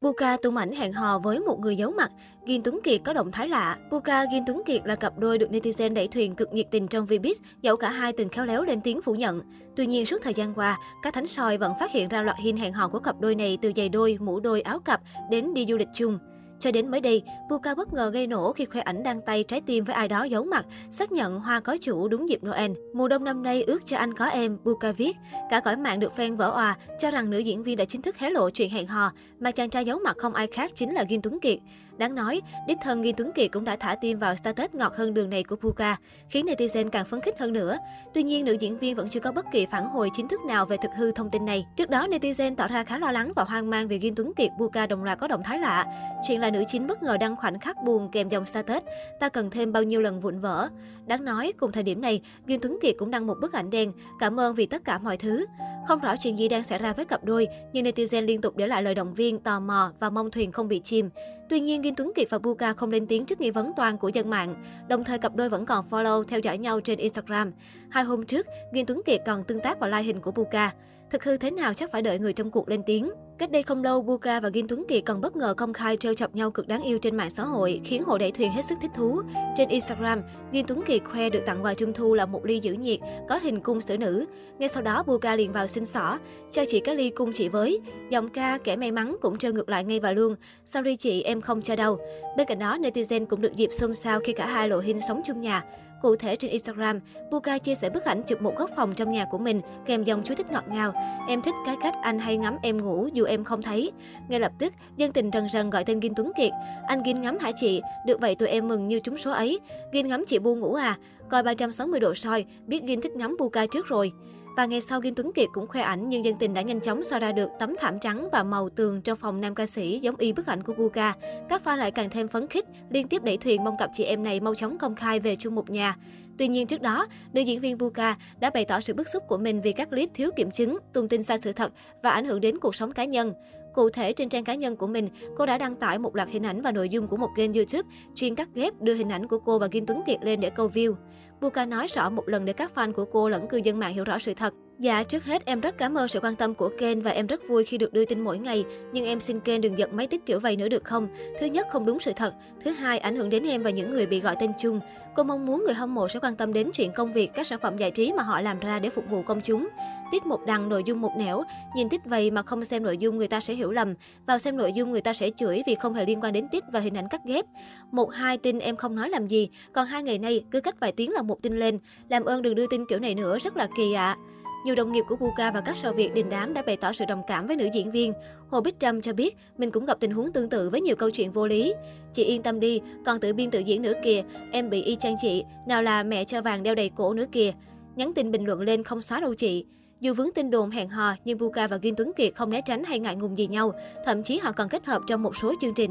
Buka tung ảnh hẹn hò với một người giấu mặt, Gin Tuấn Kiệt có động thái lạ. Buka Gin Tuấn Kiệt là cặp đôi được netizen đẩy thuyền cực nhiệt tình trong Vbiz, dẫu cả hai từng khéo léo lên tiếng phủ nhận. Tuy nhiên suốt thời gian qua, các thánh soi vẫn phát hiện ra loạt hình hẹn hò của cặp đôi này từ giày đôi, mũ đôi, áo cặp đến đi du lịch chung. Cho đến mới đây, Buka bất ngờ gây nổ khi khoe ảnh đăng tay trái tim với ai đó giấu mặt, xác nhận hoa có chủ đúng dịp Noel. Mùa đông năm nay ước cho anh có em, Buka viết. Cả cõi mạng được fan vỡ òa, cho rằng nữ diễn viên đã chính thức hé lộ chuyện hẹn hò, mà chàng trai giấu mặt không ai khác chính là Gin Tuấn Kiệt. Đáng nói, đích thân Nghi Tuấn Kiệt cũng đã thả tim vào status ngọt hơn đường này của Puka, khiến netizen càng phấn khích hơn nữa. Tuy nhiên, nữ diễn viên vẫn chưa có bất kỳ phản hồi chính thức nào về thực hư thông tin này. Trước đó, netizen tỏ ra khá lo lắng và hoang mang vì Nghi Tuấn Kiệt Puka đồng loạt có động thái lạ. Chuyện là nữ chính bất ngờ đăng khoảnh khắc buồn kèm dòng status, ta cần thêm bao nhiêu lần vụn vỡ. Đáng nói, cùng thời điểm này, Nghi Tuấn Kiệt cũng đăng một bức ảnh đen, cảm ơn vì tất cả mọi thứ. Không rõ chuyện gì đang xảy ra với cặp đôi, nhưng netizen liên tục để lại lời động viên, tò mò và mong thuyền không bị chìm. Tuy nhiên, Kim Tuấn Kiệt và Buka không lên tiếng trước nghi vấn toàn của dân mạng. Đồng thời, cặp đôi vẫn còn follow, theo dõi nhau trên Instagram. Hai hôm trước, Kim Tuấn Kiệt còn tương tác và like hình của Buka. Thực hư thế nào chắc phải đợi người trong cuộc lên tiếng. Cách đây không lâu, Buka và Gin Tuấn Kiệt còn bất ngờ công khai trêu chọc nhau cực đáng yêu trên mạng xã hội, khiến hộ đẩy thuyền hết sức thích thú. Trên Instagram, Gin Tuấn Kiệt khoe được tặng quà trung thu là một ly giữ nhiệt, có hình cung xử nữ. Ngay sau đó, Buka liền vào xin xỏ, cho chị cái ly cung chị với. Giọng ca kẻ may mắn cũng trêu ngược lại ngay và luôn. Sorry chị, em không cho đâu. Bên cạnh đó, netizen cũng được dịp xôn xao khi cả hai lộ hình sống chung nhà. Cụ thể trên Instagram, Buka chia sẻ bức ảnh chụp một góc phòng trong nhà của mình kèm dòng chú thích ngọt ngào. Em thích cái cách anh hay ngắm em ngủ dù em không thấy. Ngay lập tức, dân tình rần rần gọi tên Gin Tuấn Kiệt. Anh Gin ngắm hả chị? Được vậy tụi em mừng như trúng số ấy. Gin ngắm chị bu ngủ à? Coi 360 độ soi, biết Gin thích ngắm Buka trước rồi. Và ngày sau Kim Tuấn Kiệt cũng khoe ảnh nhưng dân tình đã nhanh chóng so ra được tấm thảm trắng và màu tường trong phòng nam ca sĩ giống y bức ảnh của Guga. Các fan lại càng thêm phấn khích, liên tiếp đẩy thuyền mong cặp chị em này mau chóng công khai về chung một nhà. Tuy nhiên trước đó, nữ diễn viên Buka đã bày tỏ sự bức xúc của mình vì các clip thiếu kiểm chứng, tung tin sai sự thật và ảnh hưởng đến cuộc sống cá nhân. Cụ thể, trên trang cá nhân của mình, cô đã đăng tải một loạt hình ảnh và nội dung của một kênh YouTube chuyên cắt ghép đưa hình ảnh của cô và Kim Tuấn Kiệt lên để câu view. Buka nói rõ một lần để các fan của cô lẫn cư dân mạng hiểu rõ sự thật. Dạ, trước hết em rất cảm ơn sự quan tâm của kênh và em rất vui khi được đưa tin mỗi ngày. Nhưng em xin kênh đừng giật mấy tích kiểu vậy nữa được không? Thứ nhất, không đúng sự thật. Thứ hai, ảnh hưởng đến em và những người bị gọi tên chung. Cô mong muốn người hâm mộ sẽ quan tâm đến chuyện công việc, các sản phẩm giải trí mà họ làm ra để phục vụ công chúng. Tiết một đằng, nội dung một nẻo. Nhìn tích vậy mà không xem nội dung người ta sẽ hiểu lầm. Vào xem nội dung người ta sẽ chửi vì không hề liên quan đến tích và hình ảnh cắt ghép. Một hai tin em không nói làm gì, còn hai ngày nay cứ cách vài tiếng là một tin lên. Làm ơn đừng đưa tin kiểu này nữa, rất là kỳ ạ. À. Nhiều đồng nghiệp của Buka và các sao Việt đình đám đã bày tỏ sự đồng cảm với nữ diễn viên. Hồ Bích Trâm cho biết mình cũng gặp tình huống tương tự với nhiều câu chuyện vô lý. Chị yên tâm đi, còn tự biên tự diễn nữa kìa, em bị y chang chị, nào là mẹ cho vàng đeo đầy cổ nữa kìa. Nhắn tin bình luận lên không xóa đâu chị. Dù vướng tin đồn hẹn hò, nhưng Buka và Kim Tuấn Kiệt không né tránh hay ngại ngùng gì nhau, thậm chí họ còn kết hợp trong một số chương trình.